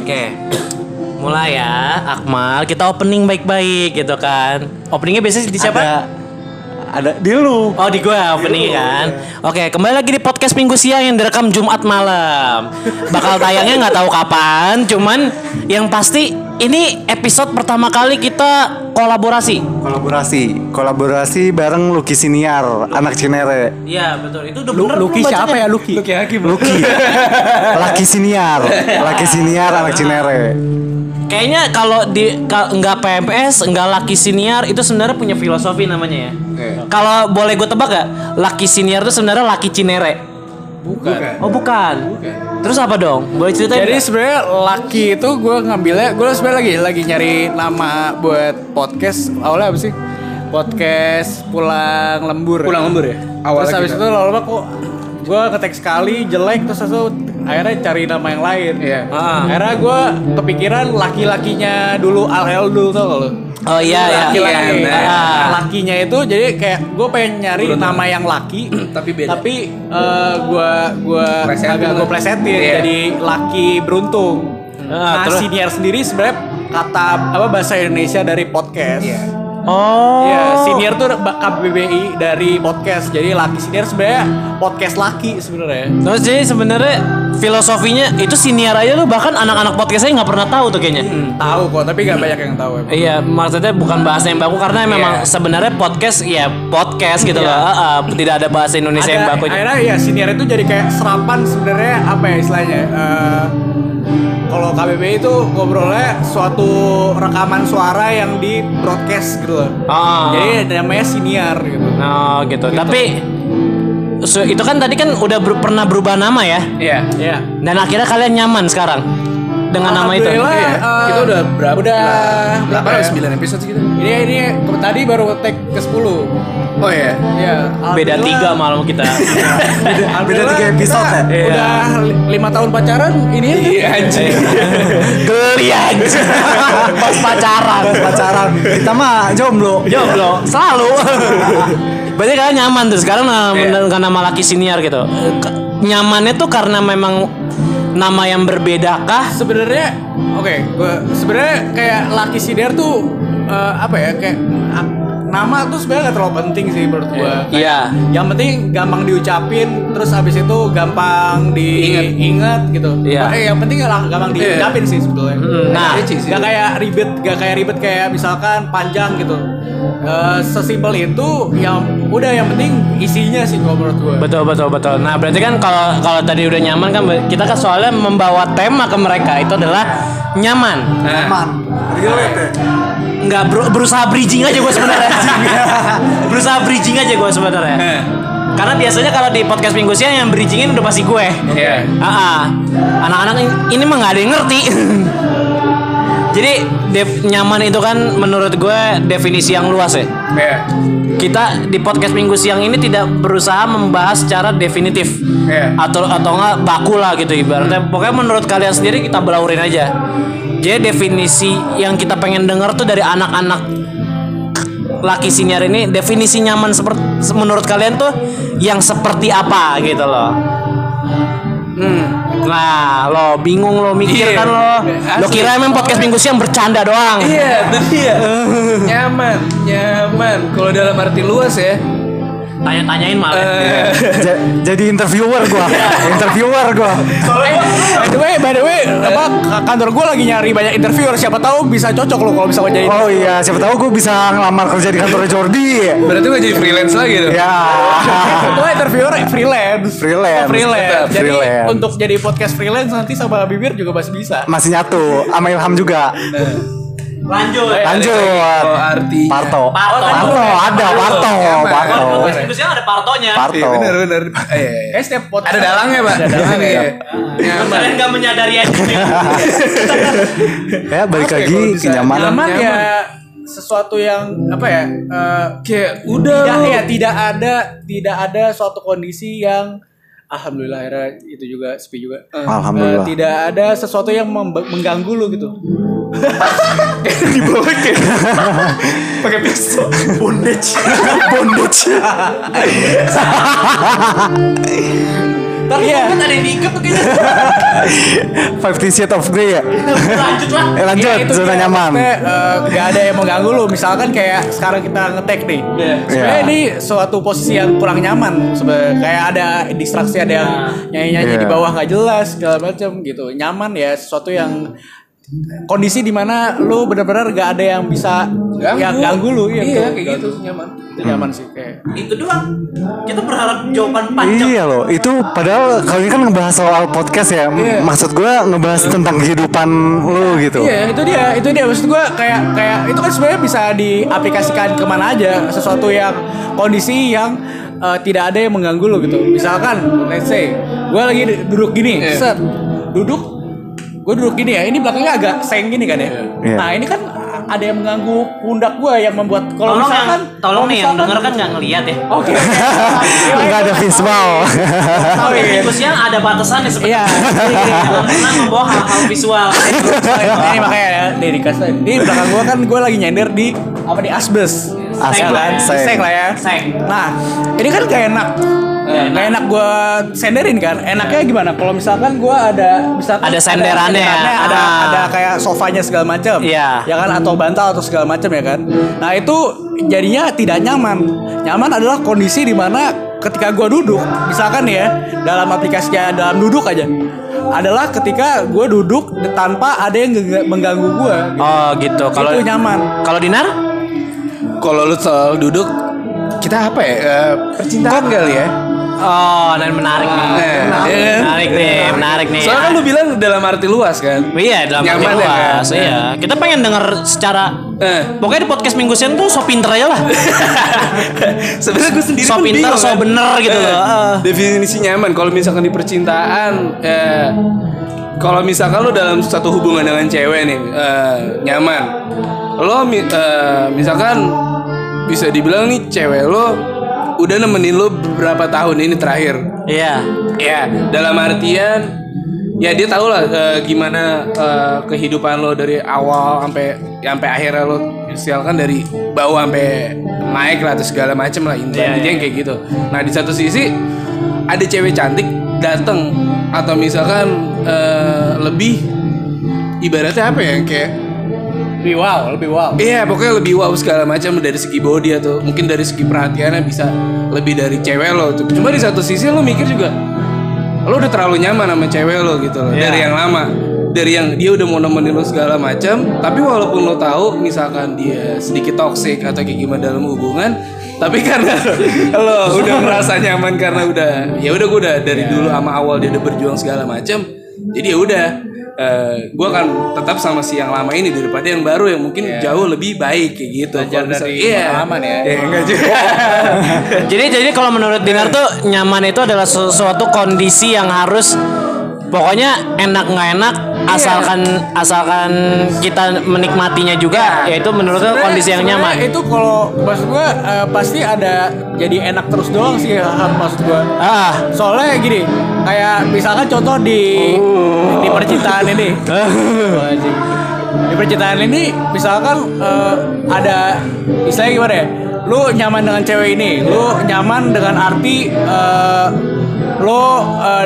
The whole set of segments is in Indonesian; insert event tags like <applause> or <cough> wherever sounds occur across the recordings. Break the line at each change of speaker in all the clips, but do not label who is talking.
Oke. Mulai ya, Akmal. Kita opening baik-baik gitu kan. Openingnya biasanya di siapa?
Ada ada di lu.
Oh di gue opening kan. Oke kembali lagi di podcast minggu siang yang direkam Jumat malam. Bakal tayangnya nggak tahu kapan. Cuman yang pasti ini episode pertama kali kita kolaborasi.
Kolaborasi, kolaborasi bareng Lucky Siniar, anak Cinere.
Iya betul itu udah bener
Lucky
belum
siapa
bacanya?
ya Lucky? Lucky Hakim.
Lucky, <laughs> Lucky Siniar, Lucky Siniar, anak Cinere.
Kayaknya kalau di ka- nggak PMPS, nggak Lucky Senior itu sebenarnya punya filosofi namanya ya. Kalau boleh gue tebak gak? Lucky Senior itu sebenarnya Lucky Cinere.
Bukan.
Oh bukan. Terus apa dong? Boleh ceritain?
Jadi sebenarnya Lucky itu gue ngambilnya, gue sebenarnya lagi lagi nyari nama buat podcast. Awalnya apa sih? Podcast pulang lembur.
Pulang lembur ya?
Awalnya terus habis itu lama-lama kok gue ngetek sekali jelek terus itu akhirnya cari nama yang lain.
Iya.
Ah.
Akhirnya gue kepikiran laki-lakinya dulu Al dulu tau gak lu?
Oh iya ya.
Laki-laki.
Iya,
Ah.
Nah, lakinya itu jadi kayak gue pengen nyari nama yang laki <clears throat>
Tapi beda.
tapi gua gua
Plesetin
agak gue plesetin
Iya.
jadi laki beruntung.
Ah,
nah,
terus?
senior sendiri sebenarnya kata apa bahasa Indonesia dari podcast.
Iya.
Oh.
Iya, senior tuh KBBI dari podcast. Jadi laki senior sebenarnya podcast laki sebenarnya.
Terus jadi sebenarnya filosofinya itu senior aja lu bahkan anak-anak podcastnya nggak pernah tahu tuh kayaknya.
Hmm, tahu kok, tapi gak banyak yang tahu emang.
Iya, maksudnya bukan bahasa yang baku karena memang
Iya.
sebenarnya podcast ya podcast gitu
Iya.
loh. Ah, ah, tidak ada bahasa Indonesia yang
Ada-
baku.
Akhirnya ya senior itu jadi kayak serapan sebenarnya apa ya istilahnya? Eh, kalau KBBI itu ngobrolnya suatu rekaman suara yang di broadcast gitu loh.
Ah.
Jadi namanya senior gitu.
Oh gitu. Tapi so- itu kan tadi kan udah ber- pernah berubah nama ya.
Iya.
Iya.
Dan akhirnya kalian nyaman sekarang dengan nama itu.
Alhamdulillah,
Iya.
eh,
Kita udah berapa?
Udah
berapa?
ya?
9 episode gitu.
Ini ini tadi baru take ke 10.
Oh iya.
Iya.
Beda tiga malam kita. <laughs>
Beda tiga episode ya?
Iya. Udah li- lima tahun pacaran ini
Iya anjing. <laughs>
Geli aja. <laughs> Pas pacaran.
Pacaran, kita mah jomblo.
Jomblo selalu. Berarti kalian nyaman tuh sekarang nama, dengan nama laki senior gitu. Ke- Nyamannya tuh karena memang nama yang berbeda kah?
sebenarnya oke gue sebenarnya kayak Lucky Senior tuh eh, apa ya kayak ah, nama tuh sebenarnya gak terlalu penting sih menurut gue
Iya.
yang penting gampang diucapin terus abis itu gampang diingat gitu.
Iya.
eh yang penting lah gampang diucapin sih sebetulnya.
Nah,
Kece sih.
gak kayak ribet gak kayak ribet kayak misalkan panjang gitu Eh, sesimpel itu yang udah yang penting isinya sih kalau menurut gue
Betul betul betul. Nah berarti kan kalau kalau tadi udah nyaman kan kita kan soalnya membawa tema ke mereka itu adalah nyaman.
Nah,
Man, relate ya?
Nggak ber- berusaha bridging aja gue sebenarnya. <laughs> berusaha bridging aja gue sebenarnya.
Nah.
Karena biasanya kalau di podcast minggu siang yang bridgingin udah pasti gue.
Iya.
Ah, anak-anak ini, ini mah nggak ada yang ngerti. <laughs> Jadi def- nyaman itu kan menurut gue definisi yang luas ya.
Iya.
Kita di podcast minggu siang ini tidak berusaha membahas secara definitif
Iya.
atau atau enggak baku lah gitu ibaratnya. Pokoknya menurut kalian sendiri kita belaurin aja. Jadi definisi yang kita pengen dengar tuh dari anak-anak laki senior ini definisi nyaman seperti menurut kalian tuh yang seperti apa gitu loh. Hmm. Nah, lo bingung lo mikir
Iya.
kan lo. Lo kira emang podcast minggu siang bercanda doang.
Iya, itu <laughs> dia. nyaman, nyaman. Kalau dalam arti luas ya.
Tanya-tanyain malah.
eh,
Ja- jadi interviewer gua, interviewer gua.
by the way by the way apa kantor gue lagi nyari banyak interviewer siapa tahu bisa cocok lo kalau bisa jadi
Oh iya, siapa tahu gua bisa ngelamar kerja di kantor Jordi.
berarti gue jadi freelance lagi tuh.
Ya.
Itu interviewer freelance.
Freelance.
Oh, freelance.
Tetap
Jadi
freelance.
untuk jadi podcast freelance nanti sama Bibir juga masih bisa.
Masih nyatu, sama Ilham juga.
Lanjut.
Lanjut.
Oh, artinya.
Parto.
Parto.
Parto, ada Parto,
Nyaman.
Parto.
Podcast minggu siang ada partonya.
Parto.
Iya benar benar. Eh, iya, iya.
Kayak setiap podcast
Ada dalangnya pak.
Ada dalangnya.
Nyaman.
Kalian gak menyadari aja. <laughs>
Ya, balik lagi kenyamanan.
Nyaman ya sesuatu yang apa ya? eh,
Kayak udah.
tidak ya tidak ada tidak ada suatu kondisi yang Alhamdulillah akhirnya itu juga sepi juga. Eh,
Alhamdulillah.
tidak ada sesuatu yang mengganggu lu gitu. <laughs>
Dibawa kayak pakai pisau.
Bondage. Bondage. <laughs>
Tapi
Iya.
kan ada yang diikat tuh kayaknya. <laughs>
Fifty Shades of Grey ya.
Lanjut lah.
Eh, lanjut
Iya, itu
zona nyaman.
maksudnya, eh, nggak ada yang mengganggu lu. Misalkan kayak sekarang kita ngetek nih. Sebenarnya
Iya.
ini suatu posisi yang kurang nyaman. Sebenarnya kayak ada distraksi, ada yang nyanyi-nyanyi
Iya.
di bawah nggak jelas segala macam gitu. Nyaman ya sesuatu yang kondisi di mana lu benar-benar gak ada yang bisa yang ganggu lu ya
Iya
betul.
kayak gitu nyaman.
itu nyaman sih kayak
Itu doang. Kita berharap jawaban panjang.
Iya loh, itu padahal kalau ini kan ngebahas soal podcast ya.
Iya.
Maksud gua ngebahas tentang kehidupan lu gitu.
Iya itu dia itu dia maksud gue kayak kayak itu kan sebenarnya bisa diaplikasikan ke mana aja sesuatu yang kondisi yang eh, tidak ada yang mengganggu lo gitu misalkan let's say gue lagi duduk gini
Iya.
set duduk gue duduk gini ya ini belakangnya agak seng gini kan ya
Iya.
nah ini kan ada yang mengganggu pundak gue yang membuat kalau
Tolong
misalkan
yang, tolong nih yang denger kan nggak ngeliat ya.
oke <laughs> oke.
Enggak ada visual.
Iya.
Diskusinya ada batasannya sebenarnya.
Iya.
Jangan pernah membawa hal-hal visual. <laughs>
ini makanya ya di dikasih di belakang gua kan gua lagi nyender di apa di asbes
Asbes,
Ya kan
seng.
seng lah ya
Seng.
nah ini kan gak enak Gak enak gua senderin kan enaknya gimana kalau misalkan gua ada misalkan
Ada senderannya ya.
ada
Ah.
ada kayak sofanya segala macam
Iya.
ya kan atau bantal atau segala macam ya kan nah itu jadinya tidak nyaman nyaman adalah kondisi di mana ketika gua duduk misalkan ya dalam aplikasinya dalam duduk aja adalah ketika gue duduk tanpa ada yang mengganggu gue
Oh gitu. Kalau
itu nyaman
kalau Dinar?
Kalau lu soal duduk kita apa ya? Eh, percintaan kali ya.
Oh, dan menarik nih.
Nah, iya?
Menarik nih, menarik nih.
Soalnya kan lu bilang dalam arti luas kan.
Iya, dalam arti
ya,
luas.
kan?
Iya. Kita pengen denger secara
Eh.
Pokoknya di podcast Minggu Siang tuh so pinter aja lah. <laughs>
Sebenarnya gue sendiri
So
pun
pinter,
bingung,
so
kan.
bener gitu
Eh,
loh. Ah.
Definisi nyaman kalau misalkan di percintaan eh kalau misalkan lu dalam satu hubungan dengan cewek nih eh, nyaman. Lo eh, misalkan bisa dibilang nih cewek lo udah nemenin lo beberapa tahun ini terakhir.
Iya.
Ya, dalam artian ya dia tahu lah eh, gimana eh, kehidupan lo dari awal sampai sampai akhirnya lo misalkan dari bawah sampai naik lah atau segala macem lah intinya
Iya, iya.
kayak gitu. Nah di satu sisi ada cewek cantik datang atau misalkan eh, lebih ibaratnya apa ya kayak
lebih wow lebih wow.
Iya pokoknya lebih wow segala macam dari segi body atau mungkin dari segi perhatiannya bisa lebih dari cewek lo. Cuma di satu sisi lo mikir juga lo udah terlalu nyaman sama cewek lo gitu loh.
Iya.
dari yang lama. Dari yang dia udah mau nemenin lo segala macam tapi walaupun lo tahu misalkan dia sedikit toxic atau kayak gimana dalam hubungan tapi karena <laughs> lo udah merasa nyaman karena udah ya udah gue udah dari dulu sama awal dia udah berjuang segala macam jadi ya udah gue akan tetap sama si yang lama ini daripada yang baru yang mungkin jauh lebih baik kayak gitu.
Belajar dari
iya.
pengalaman ya.
ya enggak juga. <laughs>
Jadi jadi kalau menurut Dinar tuh nyaman itu adalah sesuatu kondisi yang harus pokoknya enak nggak enak asalkan asalkan kita menikmatinya juga yaitu menurut kondisi yang nyaman.
itu kalau maksud gue eh, pasti ada jadi enak terus doang sih Ham, maksud gue
Ah,
soalnya gini kayak misalkan contoh di di percintaan ini. <laughs> Di percintaan ini misalkan eh, ada istilahnya gimana ya? Lu nyaman dengan cewek ini lu nyaman dengan arti eh,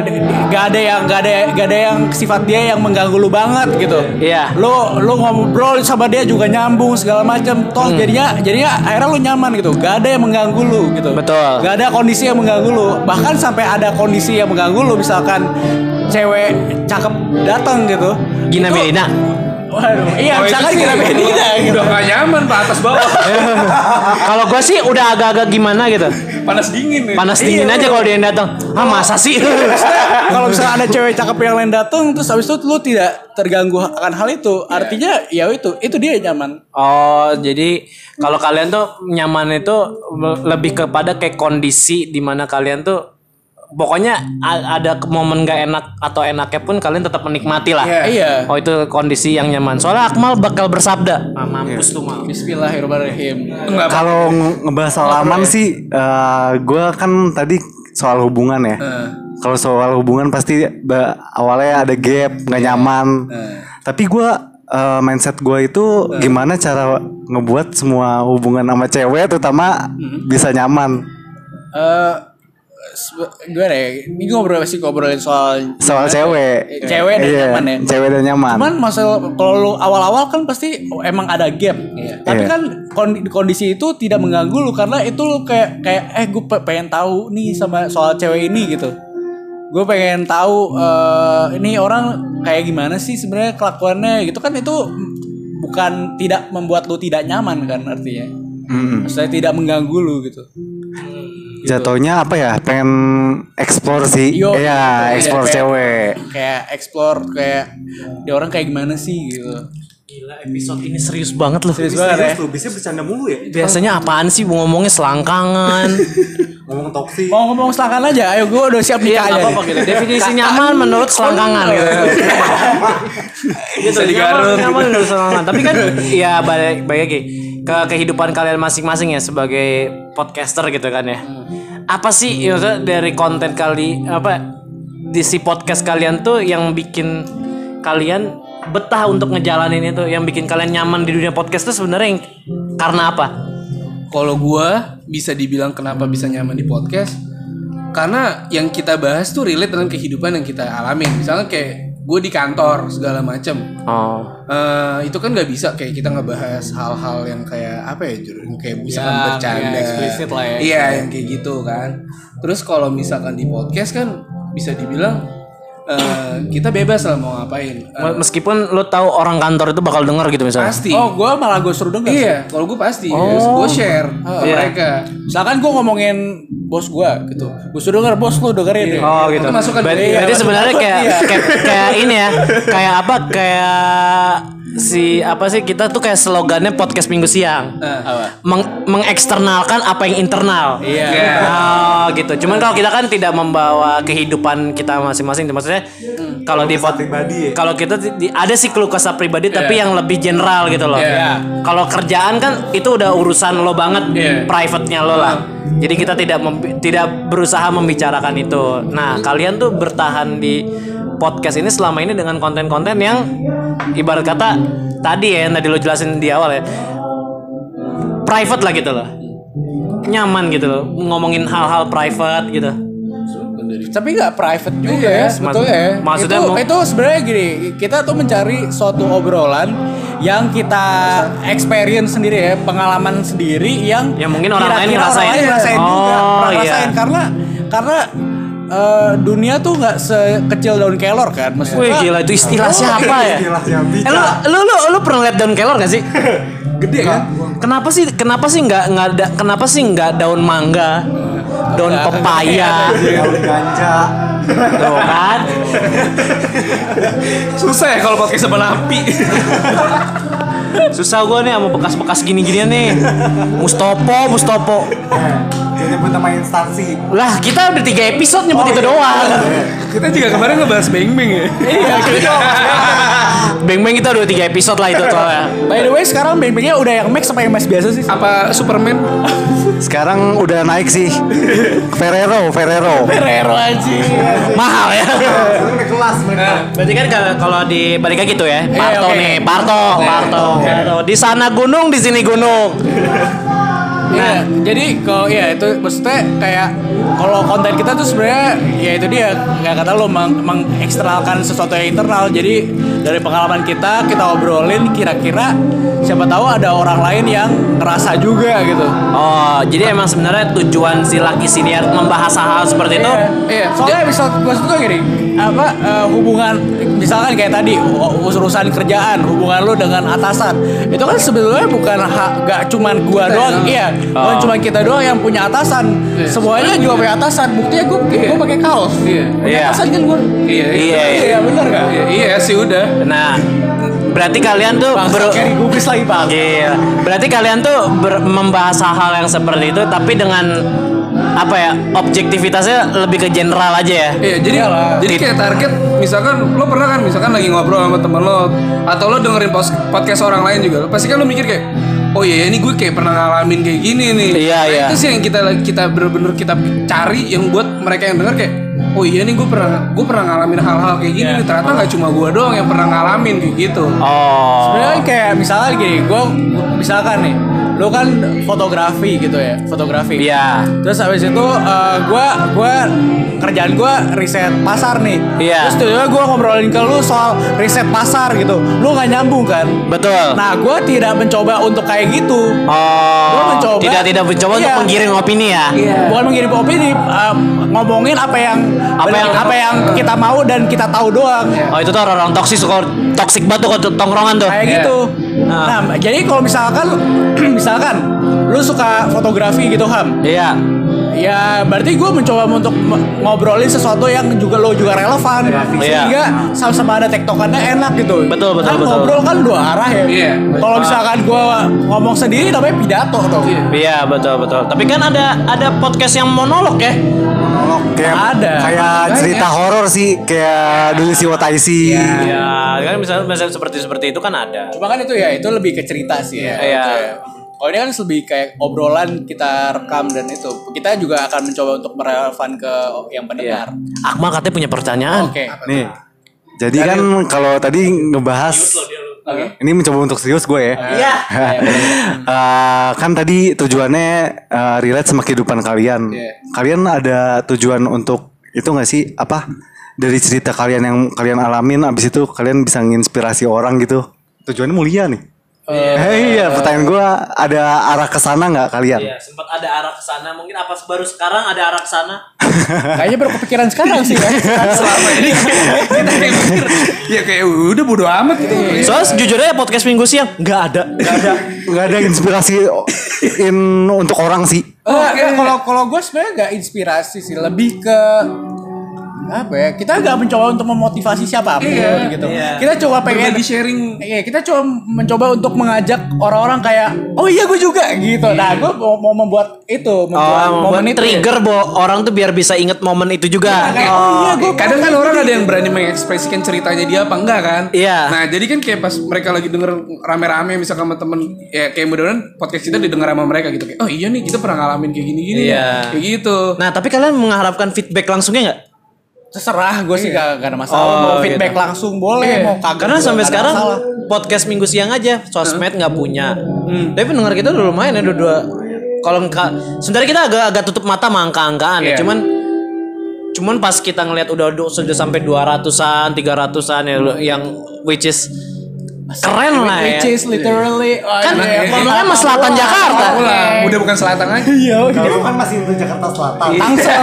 d- d- gak ada yang gak ada gak ada yang sifat dia yang mengganggu lu banget gitu.
Iya.
lu lu ngobrol sama dia juga nyambung segala macam. Toh jadinya jadinya akhirnya lu nyaman gitu. Gak ada yang mengganggu lu gitu.
Betul.
gak ada kondisi yang mengganggu lu. Bahkan sampai ada kondisi yang mengganggu lu misalkan cewek cakep datang gitu.
Gina Medina.
Waduh iya
Oh,
misalkan Medina gitu.
Udah gak nyaman pak atas bawah. <laughs>
Kalau gua sih udah agak-agak gimana gitu.
panas dingin nih
Panas dingin aja kalau dia yang datang. Ah masa sih? <laughs>
kalau misalnya ada cewek <laughs> cakep yang lain datang terus habis itu lu tidak terganggu akan hal itu. Artinya ya itu itu dia nyaman.
Oh, jadi kalau kalian tuh nyaman itu lebih kepada kayak kondisi di mana kalian tuh pokoknya ada momen gak enak atau enaknya pun kalian tetap menikmati lah.
Iya.
iya
Oh itu kondisi yang nyaman. Soalnya Akmal bakal bersabda. Ah, mampus tuh mal.
Bismillahirrahmanirrahim.
Kalau nge- ngebahas soal aman sih, eh gue kan tadi soal hubungan ya. Kalau soal hubungan pasti awalnya ada gap, nggak nyaman. Tapi gue eh, mindset gue itu gimana cara ngebuat semua hubungan sama cewek, terutama bisa nyaman.
Eh, sebe- gimana ya? Ini ngobrol sih ngobrolin soal
Soal cewek.
cewek dan
Iya,
nyaman ya.
Cewek dan nyaman.
Cuman masalah kalau lu awal-awal kan pasti emang ada gap. Tapi
Iya.
kan kondi- kondisi itu tidak mengganggu lu karena itu lu kayak kayak eh gue pengen tahu nih sama soal cewek ini gitu. Gue pengen tahu eh, ini orang kayak gimana sih sebenarnya kelakuannya gitu kan itu bukan tidak membuat lu tidak nyaman kan artinya.
Mm-mm.
Maksudnya tidak mengganggu lu gitu.
Jatuhnya apa ya? Pengen explore sih.
Yo,
Iya,
gitu.
explore
Kayak-
cewek.
Kayak explore kayak dia orang kayak gimana sih gitu.
Gila episode ini serius banget loh.
Serius banget ya.
lu bisa bercanda mulu ya?
Biasanya apaan sih ngomongnya selangkangan. <laughs>
Ngomong toksik.
Mau ngomong silakan aja. Ayo gue udah siap
Iya,
nikah
nggak
aja. nih.
gitu. Definisi <laughs> nyaman menurut selangkangan gitu. <laughs>
Bisa
Nyaman,
digaruk.
nyaman menurut selangkangan. Tapi kan ya balik balik lagi ke kehidupan kalian masing-masing ya sebagai podcaster gitu kan ya. Apa sih ya, maksudnya dari konten kali apa di si podcast kalian tuh yang bikin kalian betah untuk ngejalanin itu yang bikin kalian nyaman di dunia podcast tuh sebenarnya yang karena apa?
Kalau gua bisa dibilang kenapa bisa nyaman di podcast karena yang kita bahas tuh relate dengan kehidupan yang kita alamin. Misalnya kayak gue di kantor segala macem
Oh.
Eh, itu kan nggak bisa kayak kita ngebahas hal-hal yang kayak apa ya Jur? Yang kayak misalkan
Ya,
bercanda
kayak eksplisit lah ya.
iya yang kayak gitu kan terus kalau misalkan di podcast kan bisa dibilang eh, kita bebas lah mau ngapain Eh,
Meskipun lo tahu orang kantor itu bakal denger gitu misalnya.
pasti
Oh, gue malah gue suruh denger.
iya kalau gue pasti gue share ke
Iya.
mereka
Misalkan gue ngomongin bos gue gitu. Gue suruh denger bos lu dengerin deh.
Oh gitu. Berarti,
gue.
berarti sebenarnya kayak,
Iya.
kayak kayak ini ya, kayak apa? Kayak si apa sih kita tuh kayak slogannya podcast minggu siang.
Apa?
Meng- mengeksternalkan apa yang internal.
Iya.
Iya.
Oh gitu. Cuman kalau kita kan tidak membawa kehidupan kita masing-masing. Maksudnya kalau di
pribadi ya?
kalau kita di- ada sih keluh kesah pribadi tapi yang lebih general gitu loh.
Iya.
Kalau kerjaan kan itu udah urusan lo banget,
Iya.
private-nya lo lah. Jadi kita tidak mem- tidak berusaha membicarakan itu. Nah, kalian tuh bertahan di podcast ini selama ini dengan konten-konten yang ibarat kata tadi ya yang tadi lo jelasin di awal ya. Private lah gitu loh. Nyaman gitu loh ngomongin hal-hal private gitu.
Tapi nggak private juga ya sebetulnya. ya.
maksudnya
itu,
mau-
itu sebenarnya gini, kita tuh mencari suatu obrolan yang kita experience sendiri ya, pengalaman sendiri yang
Ya, mungkin orang lain ngerasain.
ngerasain juga,
Oh,
pernah
iya.
karena karena eh, dunia tuh nggak sekecil daun kelor kan, maksudnya.
Wih gila itu istilah siapa ya? Eh, lu, lu lu lu pernah lihat daun kelor gak sih? <laughs>
gede kan
Kenapa sih kenapa sih nggak nggak ada kenapa sih nggak daun mangga, daun pepaya,
Daun ganja.
tuh kan?
susah ya kalau podcast sama api
Susah gue nih sama bekas-bekas gini-ginian nih. Mustopo, Mustopo.
Dia nyebut nama instansi.
Lah kita udah tiga episode nyebut itu doang.
kita juga kemarin ngebahas beng beng ya
Iya, gitu.
Beng beng kita udah tiga episode lah itu soalnya.
By the way, sekarang beng-bengnya udah yang max apa yang max biasa sih?
apa Superman
Sekarang udah naik sih. Ferrero, Ferrero.
Ferrero aja.
Mahal ya.
Kelas mereka.
Berarti kan kalau- di baliknya gitu ya. Parto nih, Parto, Parto. Parto. Di sana gunung, di sini gunung.
Nah, jadi kalau ya itu maksudnya kayak kalau konten kita tuh sebenarnya ya itu dia kayak kata lo meng mengeksternalkan sesuatu yang internal. Jadi dari pengalaman kita kita obrolin kira-kira siapa tahu ada orang lain yang ngerasa juga gitu.
Oh, jadi emang sebenarnya tujuan si laki siniar membahas hal-hal seperti itu
Iya. Soalnya misal maksud gue gini, apa eh, hubungan misalkan kayak tadi u- urusan kerjaan, hubungan lu dengan atasan. Itu kan sebetulnya bukan hak gak cuman gua doang, iya. Bukan cuma kita doang yang punya atasan. Semuanya juga punya atasan. Buktinya gua gua pakai kaos.
Iya.
Iya.
atasan kan gua.
iya
Iya, iya.
Iya, benar gak?
iya, iya sih udah
Nah, berarti kalian tuh
Bangsa
ber-
gubris lagi, Bang.
Gila. Berarti kalian tuh ber- membahas hal-hal yang seperti itu tapi dengan apa ya? Objektivitasnya lebih ke general aja ya.
Iya, jadi
Iyalah.
jadi kayak target misalkan lo pernah kan misalkan lagi ngobrol sama temen lo atau lo dengerin podcast orang lain juga, lo pasti kan lo mikir kayak oh iya ini gue kayak pernah ngalamin kayak gini nih.
Iya,
Nah,
iya.
Itu sih yang kita kita bener-bener kita cari yang buat mereka yang denger kayak oh iya nih gue pernah gue pernah ngalamin hal-hal kayak gini
Iya.
nih ternyata nggak cuma gue doang yang pernah ngalamin kayak gitu.
Oh.
Sebenarnya kayak misalkan gini, gue misalkan nih, lu kan fotografi gitu ya, fotografi.
Iya.
Terus habis itu eh, gua gua kerjaan gua riset pasar nih.
Iya.
Terus tiba-tiba gua ngobrolin ke lu soal riset pasar gitu. Lu nggak nyambung kan?
Betul.
Nah, gua tidak mencoba untuk kayak gitu.
oh,
gua mencoba-
tidak tidak mencoba untuk
Iya.
menggiring opini ya.
Bukan mengirim opini, eh, ngomongin apa yang
Apa yang-
apa yang kita mau dan kita tahu doang.
Oh itu tuh orang-orang toksik kalau toksik banget tuh tongkrongan tuh.
Kayak gitu.
Ah.
Nah, jadi kalau misalkan <clears throat> misalkan lu suka fotografi gitu, Ham.
Iya.
Ya berarti gue mencoba untuk ngobrolin sesuatu yang juga lo juga relevan
Iya.
sehingga sama-sama ada tektokannya enak gitu.
Betul, betul,
kan
betul.
ngobrol kan dua arah ya.
Iya.
Kalau misalkan gue ngomong sendiri namanya pidato dong.
Iya betul betul. Tapi kan ada ada podcast yang monolog ya.
Monolog kayak
Ada.
kayak cerita horor sih kayak dulu si What I See.
Iya kan misalnya, misalnya seperti seperti itu kan ada.
Cuma kan itu ya itu lebih ke cerita sih ya.
Iya.
Ya. Kalau ini kan lebih kayak obrolan kita rekam dan itu kita juga akan mencoba untuk merelevan ke yang pendengar.
Akmal katanya punya pertanyaan.
Oke.
Nih. Jadi kan kalau tadi ngebahas ini mencoba untuk serius gue ya.
Iya. <laughs>
Eh, kan tadi tujuannya eh, relate sama kehidupan kalian. Kalian ada tujuan untuk itu nggak sih apa dari cerita kalian yang kalian alamin abis itu kalian bisa nginspirasi orang gitu. Tujuannya mulia nih. Eh, iya, pertanyaan gue ada arah ke sana nggak kalian?
Iya, sempat ada arah ke sana. Mungkin apa baru sekarang ada arah ke sana? <laughs>
Kayaknya baru kepikiran sekarang sih kan. <laughs>
Selama ini <laughs> kita kayak mikir, ya kayak udah bodo amat gitu.
Soalnya sejujurnya podcast minggu siang nggak ada. Nggak ada.
Nggak ada inspirasi in untuk orang sih.
Enggak, kalau kalau gue sebenarnya nggak inspirasi sih, lebih ke apa ya? Kita nggak mencoba untuk memotivasi siapa pun
Iya,
gitu.
iya.
Kita coba pengen
Berbagi sharing.
Iya, kita coba mencoba untuk mengajak orang-orang kayak, oh iya gue juga gitu. Nah, gue mau, mau membuat itu, membuat
Oh,
momen
momen
itu.
trigger bo orang tuh biar bisa inget momen itu juga.
Kayak, oh iya gue
Kadang kan orang ada yang berani mengekspresikan ceritanya dia apa enggak kan?
Iya.
Nah jadi kan kayak pas mereka lagi denger rame-rame misalkan sama temen ya kayak mudah-mudahan podcast kita didengar sama mereka gitu kayak oh iya nih kita pernah ngalamin kayak gini-gini
Iya.
kayak gitu.
Nah, tapi kalian mengharapkan feedback langsungnya nggak?
Terserah gue sih gak, gak ada masalah.
Oh,
mau feedback
gitu.
langsung boleh, mau kagak
Karena sampai sekarang
masalah.
podcast minggu siang aja sosmed nggak punya. Tapi pendengar kita udah lumayan ya udah dua. Kalau enggak, sebenarnya kita agak agak tutup mata sama angka-angkaan ya.
Iya.
Cuman cuman pas kita ngelihat udah udah- sudah sampai 200-an, 300-an ya yang which is keren lah ya.
Which is literally oh,
Kan
iya,
ngomongnya
iya,
sama selatan
iya,
Jakarta.
iya.
Udah bukan selatan lagi.
Iya,
Kalau kan masih untuk Jakarta Selatan.
Tangsel.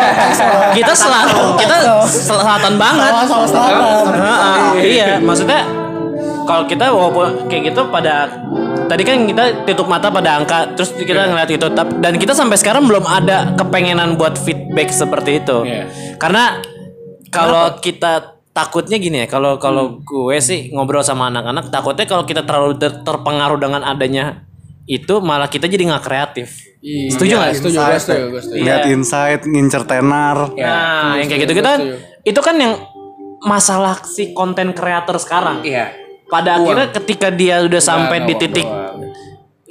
Kita selatan, kita selatan banget.
Selatan.
Heeh, iya, maksudnya kalau kita walaupun kayak gitu pada tadi kan kita tutup mata pada angka terus kita ngeliat itu dan kita sampai sekarang belum ada kepengenan buat feedback seperti itu.
Iya.
Karena kalau kita takutnya gini ya, kalau kalau gue sih ngobrol sama anak-anak takutnya kalau kita terlalu ter- terpengaruh dengan adanya itu malah kita jadi nggak kreatif. Setuju nggak?
Setuju, gue setuju, gue setuju.
Lihat
Iya.
insight, ngincer tenar.
Nah, yang kayak gitu kita kan itu kan yang masalah si konten kreator sekarang.
Iya.
Pada akhirnya ketika dia udah sampai di titik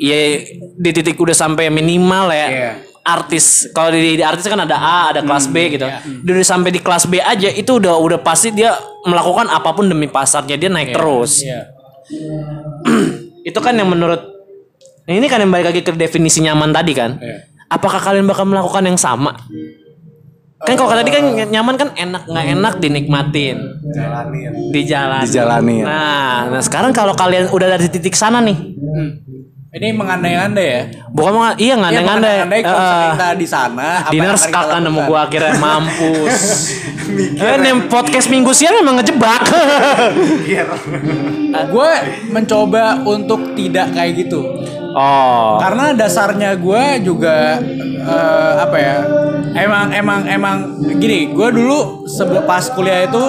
ya di titik udah sampai minimal ya.
Iya.
Artis kalau di, di artis kan ada A, ada kelas B gitu. Dia udah sampai di kelas B aja itu udah udah pasti dia melakukan apa pun demi pasarnya dia naik terus.
Iya. <clears throat>
Itu kan yang menurut ini kan yang balik lagi ke definisi nyaman tadi kan. Apakah kalian bakal melakukan yang sama? Kan kalau tadi kan nyaman kan enak nggak enak dinikmatin,
Jalanin.
dijalanin.
Dijalanin.
Nah, nah sekarang kalau kalian udah ada di titik sana nih,
Ini mengandai-andai ya.
bukan mau iya ngandai-ngandai.
Andai kalau
Eh,
kita di sana,
dinner skak kan nemu gua akhirnya mampus. <laughs> eh, nih podcast minggu siang emang ngejebak.
Gue mencoba untuk tidak kayak gitu.
oh.
Karena dasarnya gue juga eh, apa ya? Emang emang emang gini. Gue dulu sebelum pas kuliah itu,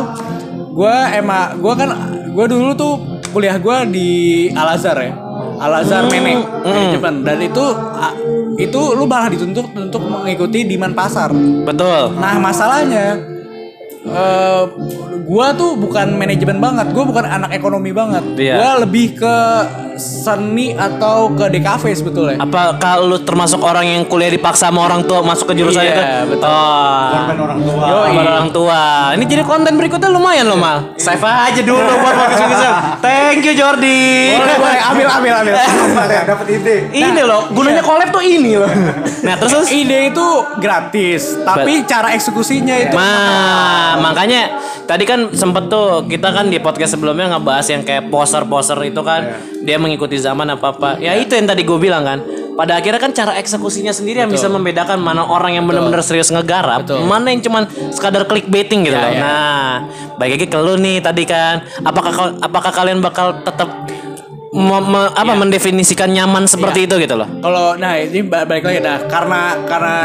gue emang gue kan gue dulu tuh kuliah gue di Al Azhar ya. Al Azhar Menek manajemen dan itu ah, itu lu malah dituntut untuk mengikuti demand pasar.
Betul.
Nah masalahnya eh gua tuh bukan manajemen banget, gua bukan anak ekonomi banget.
Iya.
Gua lebih ke seni atau ke DKV sebetulnya.
Apakah lu termasuk orang yang kuliah dipaksa sama orang tua masuk ke jurusan
Iya,
itu?
betul.
Oh.
Orang tua.
Korban orang tua. Ini jadi konten berikutnya lumayan loh mal. Save aja dulu buat podcast kita. Thank you Jordi.
Boleh, boleh, ambil, ambil, ambil.
Dapat ide.
Ini loh, gunanya collab tuh ini loh. <laughs> Nah terus.
Ide itu gratis, tapi cara eksekusinya itu
Nah, makanya tadi kan sempet tuh kita kan di podcast sebelumnya ngebahas yang kayak poster-poster itu kan dia mengikuti zaman apa apa. Ya itu yang tadi gue bilang kan. Pada akhirnya kan cara eksekusinya sendiri yang bisa membedakan mana orang yang benar-benar serius ngegarap, mana yang cuman sekadar clickbaiting gitu loh. Nah, baik lagi ke lu nih tadi kan. Apakah apakah kalian bakal tetap me- me- apa mendefinisikan nyaman seperti itu gitu loh?
Kalau nah ini ba- balik lagi nah karena karena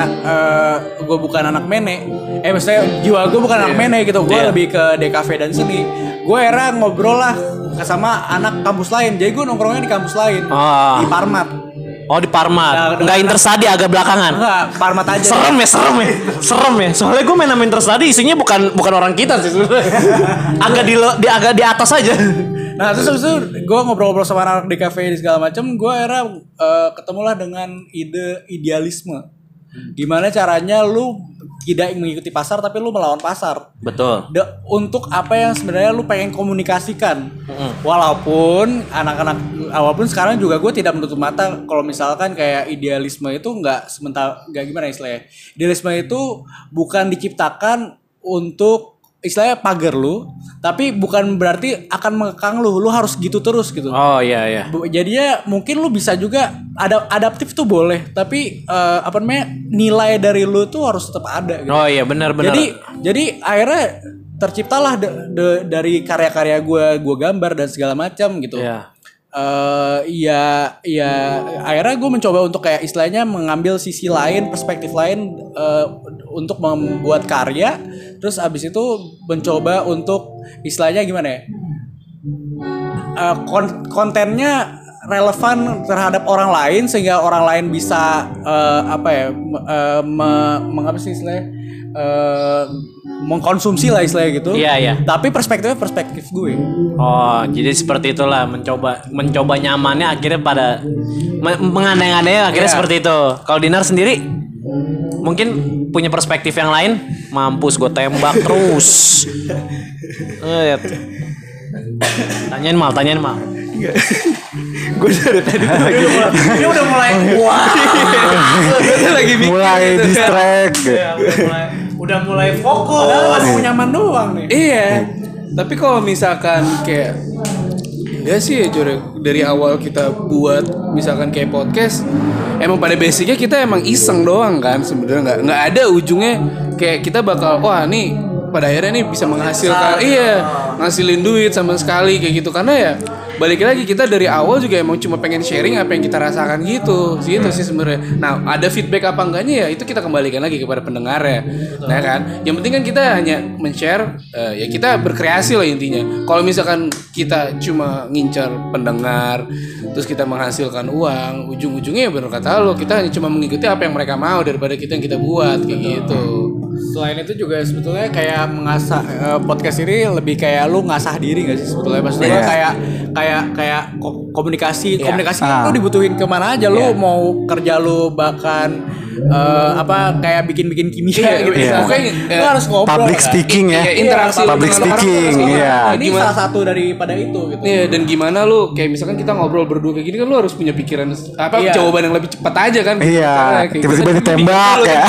gue bukan anak mene, eh maksudnya jiwa gue bukan anak mene gitu, gue
Iya.
lebih ke DKV dan seni. Gue era ngobrol lah sama anak kampus lain, jadi gue nongkrongnya di kampus lain
Ah.
di Parmat.
Oh di Parmat,
Nah,
nggak interstudy agak belakangan.
Enggak, Parmat aja.
serem ya serem ya <laughs> serem ya soalnya gue main sama Interstudy isinya bukan bukan orang kita sih sebenarnya <laughs> agak di, lo- di agak di atas aja
Nah terus itu gue ngobrol-ngobrol sama anak di cafe di segala macam, gue era eh, ketemulah dengan ide idealisme. Gimana caranya lu tidak mengikuti pasar tapi lu melawan pasar.
betul
De- untuk apa yang sebenarnya lu pengen komunikasikan. Walaupun anak-anak walaupun sekarang juga gue tidak menutup mata kalau misalkan kayak idealisme itu nggak sementara nggak gimana istilahnya. Idealisme itu bukan diciptakan untuk istilahnya pagar lu, tapi bukan berarti akan mengekang lu. Lu harus gitu terus gitu.
oh iya iya
Jadinya mungkin lu bisa juga ada adaptif tuh boleh, tapi eh, apa namanya nilai dari lu tuh harus tetap ada. Gitu.
oh iya benar benar
Jadi jadi akhirnya terciptalah de- de- dari karya-karya gue gue gambar dan segala macam gitu.
Iya.
Eh ya ya akhirnya gue mencoba untuk kayak istilahnya mengambil sisi lain perspektif lain eh, untuk membuat karya. Terus abis itu mencoba untuk istilahnya gimana ya? Eh, kon- kontennya relevan terhadap orang lain sehingga orang lain bisa eh, apa ya eh, me- mengapa sih istilahnya eh, mengkonsumsi lah istilahnya gitu.
Iya, iya.
Tapi perspektifnya perspektif gue.
oh jadi seperti itulah mencoba mencoba nyamannya akhirnya pada me- mengandai-andai akhirnya
Iya.
seperti itu kalau Dinar sendiri mungkin punya perspektif yang lain mampus gue tembak terus <laughs> Eh, tanyain mal tanyain mal <laughs>
Gue dari tadi <laughs> lagi
Ini udah mulai wah.
Lagi
mulai distract.
mulai udah mulai fokus.
Padahal mau nyaman doang nih.
Iya. Tapi kalau misalkan kayak ya sih ya Jore, dari awal kita buat misalkan kayak podcast emang pada basicnya kita emang iseng doang kan sebenarnya. Nggak nggak ada ujungnya kayak kita bakal wah nih pada akhirnya nih bisa menghasilkan iya ngasilin duit sama sekali kayak gitu. Karena ya balik lagi kita dari awal juga emang cuma pengen sharing apa yang kita rasakan gitu. Gitu sih sebenarnya. Nah ada feedback apa enggaknya ya itu kita kembalikan lagi kepada pendengar ya. Nah kan? Yang penting kan kita hanya men-share eh, ya kita berkreasi lah intinya. Kalau misalkan kita cuma ngincar pendengar terus kita menghasilkan uang ujung-ujungnya ya bener kata lo kita hanya cuma mengikuti apa yang mereka mau daripada kita yang kita buat kayak gitu
Selain itu juga sebetulnya kayak mengasah eh, podcast ini lebih kayak lu ngasah diri gak sih sebetulnya? Maksudnya
Iya.
kayak kayak kayak ko- komunikasi. Komunikasi kan
Ah.
lu dibutuhin ke mana aja. Lu mau kerja lu bahkan eh, apa kayak bikin-bikin kimia
Iya,
gitu
iya.
pokoknya
Eh,
lu harus ngobrol
Public
kan?
speaking ya.
Iya, interaksi
Public speaking, iya.
ini
Gimana?
salah satu daripada itu gitu
Iya dan gimana lu kayak misalkan kita ngobrol berdua kayak gini kan lu harus punya pikiran apa
Iya.
jawaban yang lebih cepat aja kan
Iya,
Karena kayak
tiba-tiba ditembak
mikir
ya.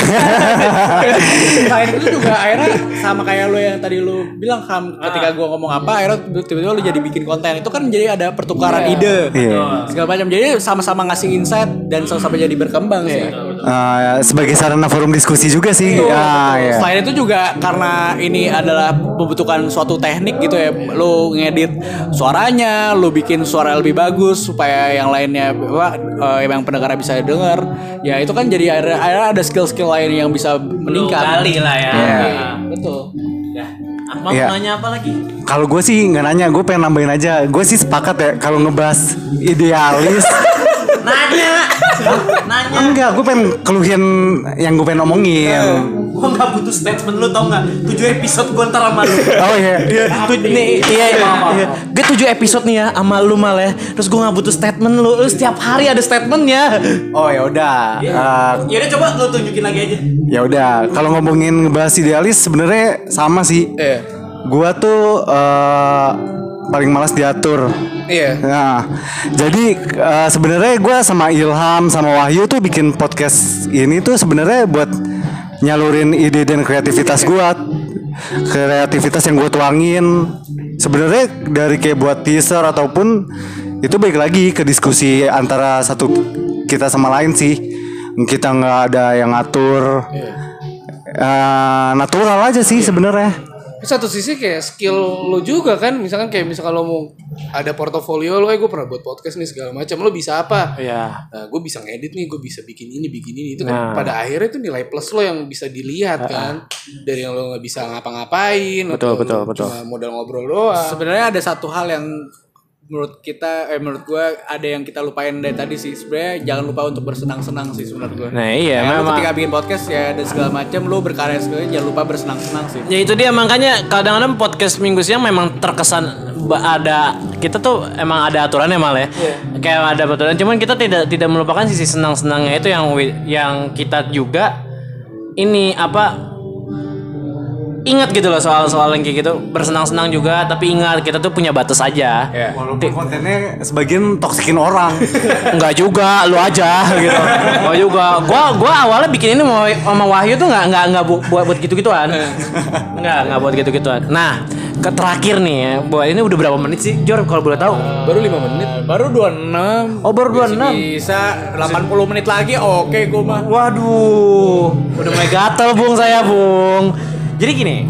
Selain itu juga akhirnya sama kayak lu yang tadi lu bilang Ham ketika gua ngomong apa akhirnya tiba-tiba lu jadi bikin konten itu kan jadi ada pertukaran ide
Iya.
segala macam jadi sama-sama ngasih insight dan sama-sama jadi berkembang sih.
Sebagai sarana forum diskusi juga sih. Ah, ya.
Selain itu juga karena ini adalah membutuhkan suatu teknik gitu ya, lu ngedit suaranya, lu bikin suara lebih bagus supaya yang lainnya apa eh, yang pendengar bisa dengar. Ya itu kan jadi ada, ada- ada skill-skill lain yang bisa meningkat.
kali lah ya
Iya, betul.
ya Akmal
Iya.
mau nanya apa lagi
Kalau gue sih nggak nanya, gue pengen nambahin aja. Gue sih sepakat ya kalau ngebahas idealis. <laughs>
nanya nanya
Enggak, gue pengen keluhin yang gue pengen omongin.
Gua nggak butuh statement lu tau nggak? Tujuh episode gua ntar sama lu.
Oh iya.
Tuj- nih, iya, iya, iya. Gue tujuh episode nih ya sama lu mal ya. Terus gue nggak butuh statement lu. Lu setiap hari ada statementnya.
Oh ya udah. Eh,
Ya udah coba lu tunjukin lagi aja.
ya udah. Kalau ngomongin ngebahas idealis sebenarnya sama sih.
Iya.
Gua tuh eh, paling malas diatur.
Iya.
Nah, jadi eh, sebenarnya gue sama Ilham sama Wahyu tuh bikin podcast ini tuh sebenarnya buat nyalurin ide dan kreativitas gue, kreativitas yang gue tuangin. Sebenarnya dari kayak buat teaser ataupun itu baik lagi ke diskusi antara satu kita sama lain sih. Kita nggak ada yang ngatur. Eh, natural aja sih sebenarnya.
Satu sisi kayak skill lo juga kan misalkan kayak misalkan lo mau ada portofolio lo eh gue pernah buat podcast nih segala macam lo bisa apa
Iya.
nah, gue bisa ngedit nih gue bisa bikin ini bikin ini itu
Nah.
kan pada akhirnya itu nilai plus lo yang bisa dilihat kan dari yang lo nggak bisa ngapa-ngapain
Betul,
atau
betul, betul.
cuma modal ngobrol doang
Sebenarnya ada satu hal yang menurut kita eh menurut gua ada yang kita lupain dari tadi sih. Sebenarnya jangan lupa untuk bersenang-senang sih menurut gua.
Nah iya
lu
memang.
ketika bikin podcast ya dan segala macam lu berkarya segala jangan lupa bersenang-senang sih.
Ya itu dia makanya kadang-kadang podcast minggu siang memang terkesan ada kita tuh emang ada aturannya mal ya. Kayak ada aturan cuman kita tidak tidak melupakan sisi senang-senangnya itu yang yang kita juga ini apa ingat gitu loh soal-soal yang kayak gitu bersenang-senang juga tapi ingat kita tuh punya batas aja.
Walaupun kontennya sebagian toksikin orang. <laughs>
Enggak juga, lu aja gitu. Gua juga. Gua gua awalnya bikin ini mau sama Wahyu tuh enggak enggak enggak bu- buat buat gitu-gituan. Enggak, enggak buat gitu-gituan. Nah, ke terakhir nih ya, buat ini udah berapa menit sih, Jor kalau boleh tahu?
baru lima menit
Baru 26.
Oh, baru 26.
Bisa 80 menit lagi oke gua mah.
Waduh, udah mulai gatel bung saya bung. Jadi gini,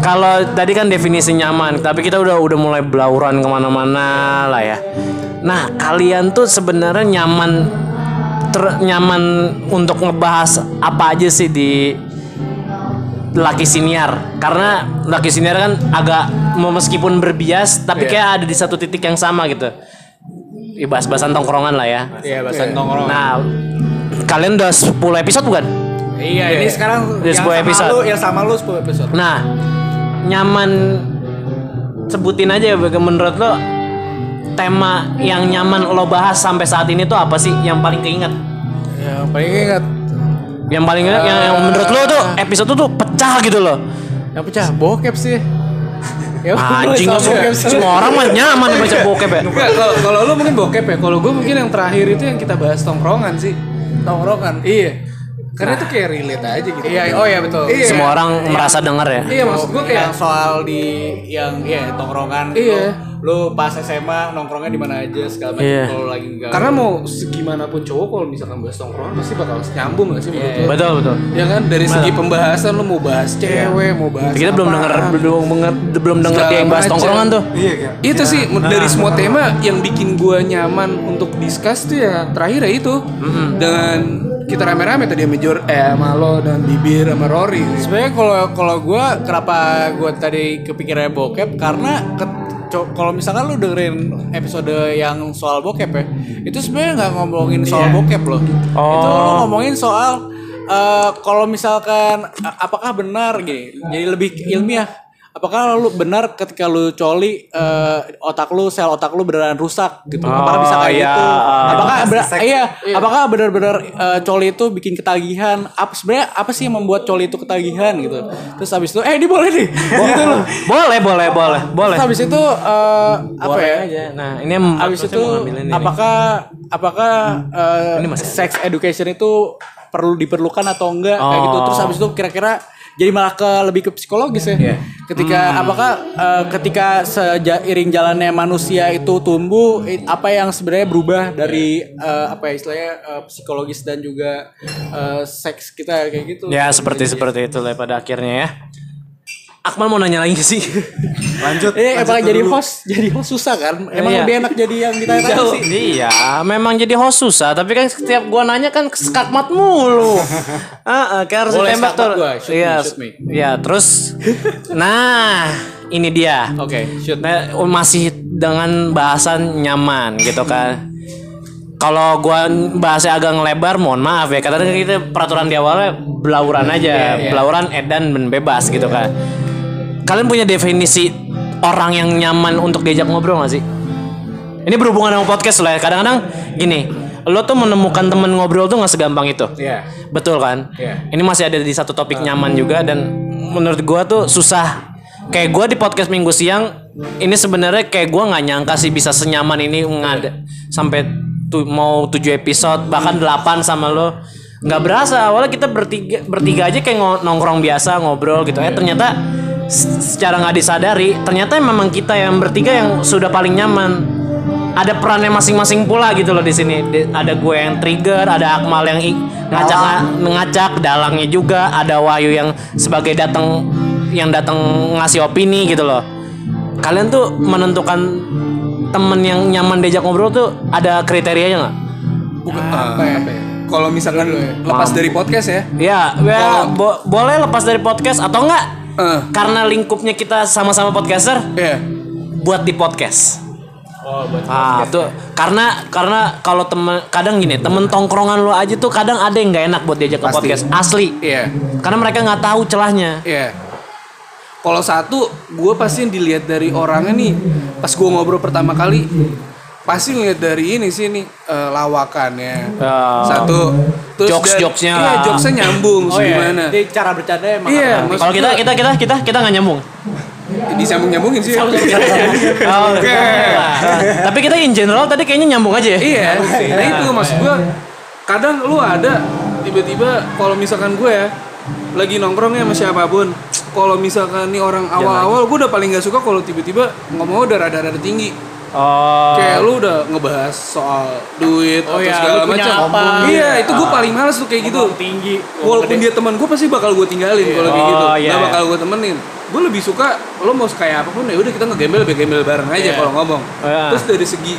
kalau tadi kan definisi nyaman, tapi kita udah udah mulai belauran ke mana-mana lah ya. Nah, kalian tuh sebenarnya nyaman, ter- nyaman untuk ngebahas apa aja sih di Laki Siniar? Karena Laki Siniar kan agak meskipun berbias, tapi kayak ada di satu titik yang sama gitu. Ya, bahas-bahasan tongkrongan lah ya.
Iya, bahasa nongkrong.
Nah, kalian udah 10 episode bukan?
Iya, ini sekarang
Udah
yang
10
sama
episode.
lu, yang sama lu 10 episode.
Nah, nyaman sebutin aja menurut lo tema yang nyaman lo bahas sampai saat ini tuh apa sih yang paling keinget?
Yang paling ingat
Yang paling keinget yang, yang menurut lo tuh episode tuh pecah gitu loh.
yang pecah bokep sih. Ya,
Anjing <laughs>
sama
semua,
bokep sih.
semua orang mah nyaman baca bokep ya.
Enggak, kalau kalau lu mungkin bokep ya. Kalau gue mungkin yang terakhir itu yang kita bahas tongkrongan sih.
Tongkrongan.
Iya. Karena itu kayak relate aja gitu.
Iya, oh iya betul.
Iya.
Semua orang merasa denger ya.
Iya, maksud gue
yang
kayak
soal di yang ya tongkrongan
Iya.
lu, lu pas SMA nongkrongnya di mana aja segala macam
Iya.
kalau lagi enggak
karena mau segimana pun cowok kalau misalkan bahas tongkrongan pasti bakal nyambung gak sih menurut lu?
Betul betul.
Ya kan dari segi pembahasan lu mau bahas cewek, mau bahas
Kita belum denger belum denger belum denger dia yang bahas tongkrongan tuh.
Iya kan.
Itu sih dari semua tema yang bikin gua nyaman untuk discuss tuh ya terakhir ya itu dengan kita rame-rame tadi sama Jor eh sama lo dan Bibir sama Rory.
sebenarnya kalau kalau gue kenapa gue tadi kepikirannya bokep? Karena ke- kalau misalkan lu dengerin episode yang soal bokep ya itu sebenarnya nggak ngomongin soal bokep loh. Itu lu ngomongin soal eh, kalau misalkan apakah benar gini jadi lebih ilmiah apakah lu benar ketika lu coli eh, otak lu sel otak lu beneran rusak gitu? Apakah bisa kayak
iya,
gitu?
Ah.
apakah ber- iya apakah benar-benar eh, coli itu bikin ketagihan? Apa sebenarnya apa sih yang membuat coli itu ketagihan gitu? Terus habis itu eh ini boleh nih. <laughs> Gitu loh.
Boleh, boleh, boleh, boleh.
terus habis itu eh, apa
Boleh
ya?
aja. Nah, ini yang
habis itu
ngambil ini.
apakah apakah eh, sex education itu perlu diperlukan atau enggak? Kayak gitu. Terus habis itu kira-kira jadi malah ke lebih ke psikologis ya. Ketika apakah eh, ketika seiring jalannya manusia itu tumbuh apa yang sebenarnya berubah dari eh, apa ya istilahnya eh, psikologis dan juga eh, seks kita kayak gitu.
Ya seperti seperti itu lah pada akhirnya ya. Akmal mau nanya lagi sih.
Lanjut.
Eh,
lanjut
emang jadi
dulu.
host, jadi host susah kan? Emang
Iya.
lebih enak jadi yang ditanya sih.
iya, memang jadi host susah. Tapi kan setiap gua nanya kan skakmat mulu. <laughs> Ah, kayak harus
Boleh
ditembak tuh. Iya, iya. Terus, nah ini dia.
Oke, shoot.
Nah, masih dengan bahasan nyaman gitu kan. kalau gua bahasnya agak ngelebar mohon maaf ya karena kita peraturan di awalnya belauran aja belauran edan dan bebas gitu kan kalian punya definisi orang yang nyaman untuk diajak ngobrol gak sih? Ini berhubungan sama podcast lah ya. Kadang-kadang gini lo tuh menemukan temen ngobrol tuh nggak segampang itu.
Iya.
betul kan?
Iya.
ini masih ada di satu topik nyaman juga dan menurut gua tuh susah. Kayak gua di podcast minggu siang ini sebenarnya kayak gua nggak nyangka sih bisa senyaman ini ngada sampai tu, mau 7 episode bahkan 8 sama lo. Nggak berasa awalnya kita bertiga bertiga aja kayak nongkrong biasa ngobrol gitu. Eh ternyata secara nggak disadari ternyata memang kita yang bertiga yang sudah paling nyaman ada perannya masing-masing pula gitu loh di sini. Ada gue yang trigger, ada Akmal yang ngacak ngacak, dalangnya juga, ada Wahyu yang sebagai datang yang datang ngasih opini gitu loh. Kalian tuh menentukan temen yang nyaman diajak ngobrol tuh ada kriterianya nggak?
Bukan apa ya? Kalau misalkan lepas dari podcast ya.
Ya, ya bo- boleh lepas dari podcast atau enggak?
Eh,
Karena lingkupnya kita sama-sama podcaster,
iya.
buat di podcast.
Oh,
Ah, tuh karena karena kalau temen kadang gini, temen tongkrongan lo aja tuh kadang ada yang nggak enak buat diajak ke
Pasti.
podcast asli.
Iya.
Karena mereka nggak tahu celahnya.
Iya. Kalau satu, gue pasti dilihat dari orangnya nih. Pas gue ngobrol pertama kali, pasti ngeliat dari ini sih nih eh, lawakannya.
Ya.
Satu, terus
Jokes-
dari-
jokesnya
Iya, jokesnya nyambung
Oh iya.
gimana?
Jadi cara bercanda emang
Iya,
Kalau kita kita kita kita kita nggak nyambung.
disambung nyambungin <laughs> sih.
Oh, Tapi kita in general tadi kayaknya nyambung aja ya.
Iya, nah itu maksud gue. Kadang lu ada tiba-tiba kalau misalkan gue ya lagi nongkrongnya sama siapa pun, kalau misalkan nih orang awal-awal gue udah paling gak suka kalau tiba-tiba ngomong udah rada-rada tinggi.
Oh.
Kayak lu udah ngebahas soal duit
Oh
atau
iya,
segala macam.
apa?
Iya, itu gue paling males tuh kayak gitu.
Tinggi.
Walaupun dia teman gue pasti bakal gue tinggalin kalau kayak
Oh,
gitu.
iya,
Gak
iya.
bakal gue temenin. Gue lebih suka lo mau kayak apa pun ya udah kita ngegembel ngegembel bareng aja
Iya.
kalau ngomong.
Iya.
Terus dari segi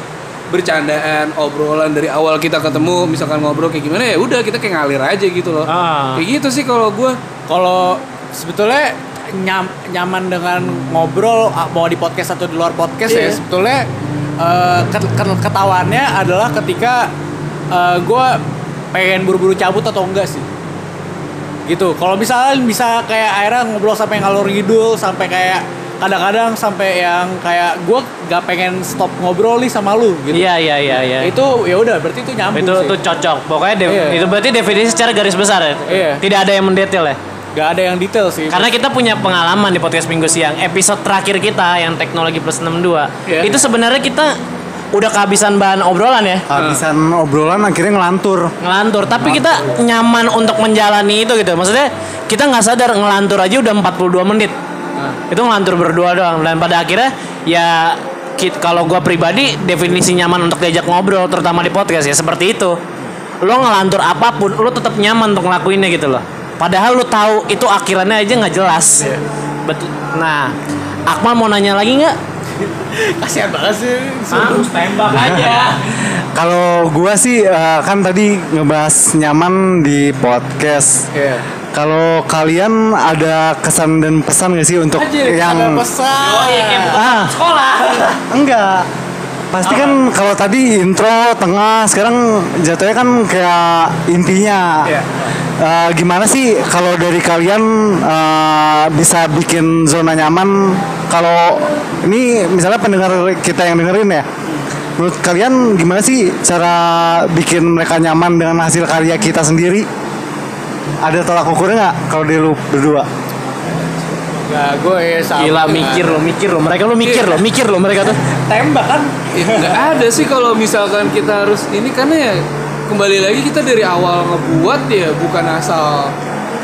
bercandaan, obrolan dari awal kita ketemu, misalkan ngobrol kayak gimana ya udah kita kayak ngalir aja gitu loh.
Ah.
Kayak gitu sih kalau gue.
Kalau sebetulnya nyam- nyaman dengan ngobrol ah, mau di podcast atau di luar podcast ya
Iya.
sebetulnya eh, ket- ket- ketahuannya adalah ketika gue pengen buru-buru cabut atau enggak sih gitu kalau misalnya bisa kayak akhirnya ngobrol sampai ngalor ngidul sampai kayak kadang-kadang sampai yang kayak gue gak pengen stop ngobrol nih sama lu gitu
Iya iya iya iya.
itu ya udah berarti itu nyambung
itu
sih.
itu cocok. Pokoknya de-
Iya.
itu berarti definisi secara garis besar ya.
Iya.
Tidak ada yang mendetail ya.
Gak ada yang detail sih
Karena kita punya pengalaman di podcast Minggu Siang. Episode terakhir kita yang teknologi plus 62.
Iya.
Itu sebenarnya kita udah kehabisan bahan obrolan ya.
Habisan obrolan akhirnya ngelantur.
Ngelantur, tapi kita nyaman untuk menjalani itu gitu. Maksudnya kita nggak sadar ngelantur aja udah 42 menit. Itu ngelantur berdua doang dan pada akhirnya ya kit- kalau gua pribadi definisi nyaman untuk diajak ngobrol terutama di podcast ya seperti itu. Lo ngelantur apa pun, lo tetap nyaman untuk ngelakuinnya gitu loh. Padahal lo tahu itu akhirannya aja nggak jelas. Betul. Nah, Akmal mau nanya lagi nggak? <laughs>
kasihan banget sih
Harus tembak aja. <laughs>
Kalau gua sih eh, kan tadi ngebahas nyaman di podcast.
Iya.
Kalau kalian ada kesan dan pesan gak sih untuk yang
ada pesan
ah
Sekolah.
enggak pasti kan kalau tadi intro tengah sekarang jatuhnya kan kayak intinya.
Iya.
Eh, gimana sih kalau dari kalian eh, bisa bikin zona nyaman? Kalau ini misalnya pendengar kita yang dengerin ya menurut kalian gimana sih cara bikin mereka nyaman dengan hasil karya kita sendiri? Ada tolak ukurnya nggak kalau di lu berdua
Gak, gue ya sama
Gila mikir lo, mikir lo. Mereka lo mikir lo, mikir lo mereka tuh.
Tembak kan
Ya, nggak ada sih kalau misalkan kita harus ini karena ya kembali lagi kita dari awal ngebuat ya bukan asal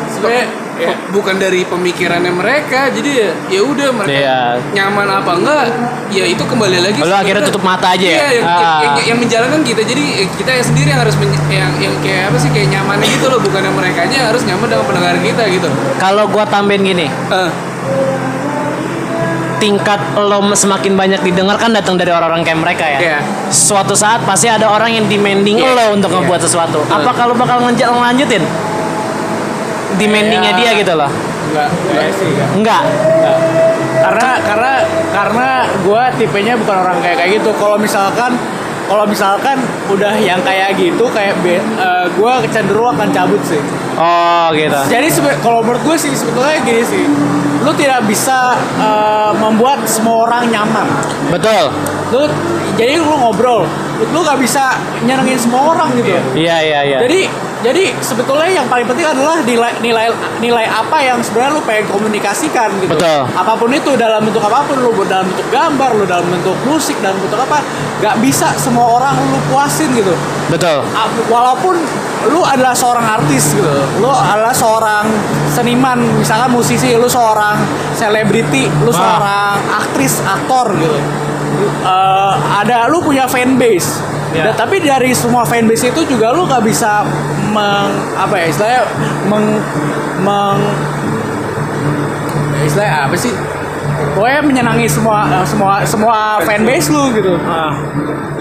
sebenarnya
Iya.
pe- bukan dari pemikirannya mereka jadi ya ya udah mereka
Iya.
nyaman apa enggak ya itu kembali lagi
Lo akhirnya tutup mata aja ya?
iya, yang,
Ah.
yang, yang- yang menjalankan kita jadi eh, kita yang sendiri yang harus men- yang, yang kayak apa sih kayak nyamannya gitu loh bukan yang mereka harus nyaman dengan pendengar kita gitu
Kalau gua tambahin gini,
Eh,
tingkat lo semakin banyak didengar kan datang dari orang-orang kayak mereka ya.
Iya.
Suatu saat pasti ada orang yang demanding
Iya.
lo untuk ngebuat sesuatu. Apa kalau bakal ngelanjutin? Demandingnya
Iya.
dia gitu loh.
Enggak, enggak sih enggak.
Enggak.
Karena karena karena gue tipenya bukan orang kayak kayak gitu. Kalau misalkan kalau misalkan udah yang kayak gitu kayak be, eh, gue cenderung akan cabut sih.
Oh gitu.
Jadi kalau menurut gue sih sebetulnya gini sih, lu tidak bisa eh, membuat semua orang nyaman.
Betul.
Lu jadi lu ngobrol, lu gak bisa nyenengin semua orang gitu.
Iya iya iya.
Jadi jadi sebetulnya yang paling penting adalah nilai nilai nilai apa yang sebenarnya lu pengen komunikasikan gitu.
Betul.
Apa pun itu dalam bentuk apa pun lu dalam bentuk gambar, lu dalam bentuk musik, dalam bentuk apa, gak bisa semua orang lu puasin gitu.
Betul.
Walaupun lu adalah seorang artis gitu, lu adalah seorang seniman, misalkan musisi, lu seorang selebriti, lu
Ah.
seorang aktris, aktor gitu. Eh, ada lu punya fanbase.
Ya.
Dan- tapi dari semua fanbase itu juga lu gak bisa meng apa ya istilahnya meng meng istilahnya apa sih? Pokoknya menyenangi semua eh, semua semua fanbase lu gitu.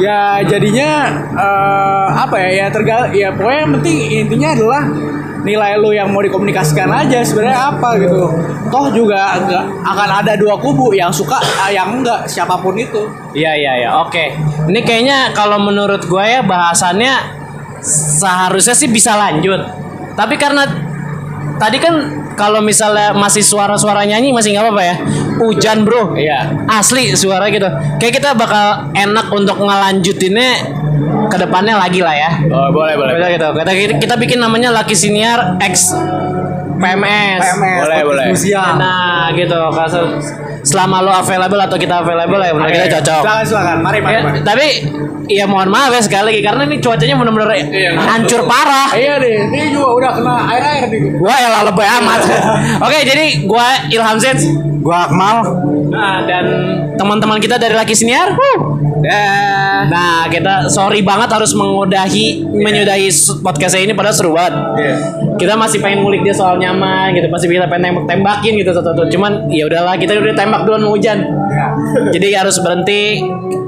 Ya jadinya eh, apa ya ya tergal ya pokoknya yang penting intinya adalah nilai lu yang mau dikomunikasikan aja sebenarnya apa gitu. Toh juga enggak akan ada dua kubu yang suka eh, yang enggak siapa pun itu.
Iya iya iya. Oke. Ini kayaknya kalau menurut gue ya bahasannya seharusnya sih bisa lanjut. Tapi karena tadi kan kalau misalnya masih suara-suara nyanyi masih nggak apa-apa ya. Hujan bro.
Iya.
Asli suara gitu. Kayak kita bakal enak untuk ngelanjutinnya ke depannya lagi lah ya.
oh, boleh boleh
Kita gitu. Kita, kita bikin namanya Lucky Senior X PMS.
PMS,
Boleh, boleh.
Museum.
Nah gitu. Kalau selama lo available atau kita available ya benar kita cocok.
silakan silakan mari mari,
Ya,
mari.
tapi ya mohon maaf ya sekali lagi karena ini cuacanya benar-benar hancur parah.
iya deh ini juga udah kena air air nih
Gua ya lebay amat. Oke, jadi gua Ilham Zens.
Gua Akmal.
Nah, dan teman-teman kita dari Laki Siniar.
dah
Nah, kita sorry banget harus mengudahi menyudahi podcast ini padahal seru banget. Kita masih pengen ngulik dia soal nyaman gitu, masih kita pengen tembak-tembakin gitu satu-satu. Cuman ya udahlah, kita udah tembak duluan mau hujan. Jadi harus berhenti.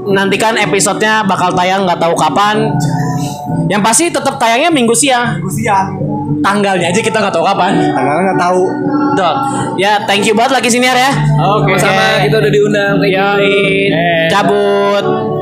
Nantikan episodenya bakal tayang nggak tahu kapan. Yang pasti tetap tayangnya minggu siang.
Siang.
Tanggalnya aja kita nggak tahu kapan.
Tanggalnya nggak tahu.
Betul. Ya, thank you banget lagi siniar ya.
Oke.
Sama kita udah diundang kayak.
Yoi.
Eh.
Cabut.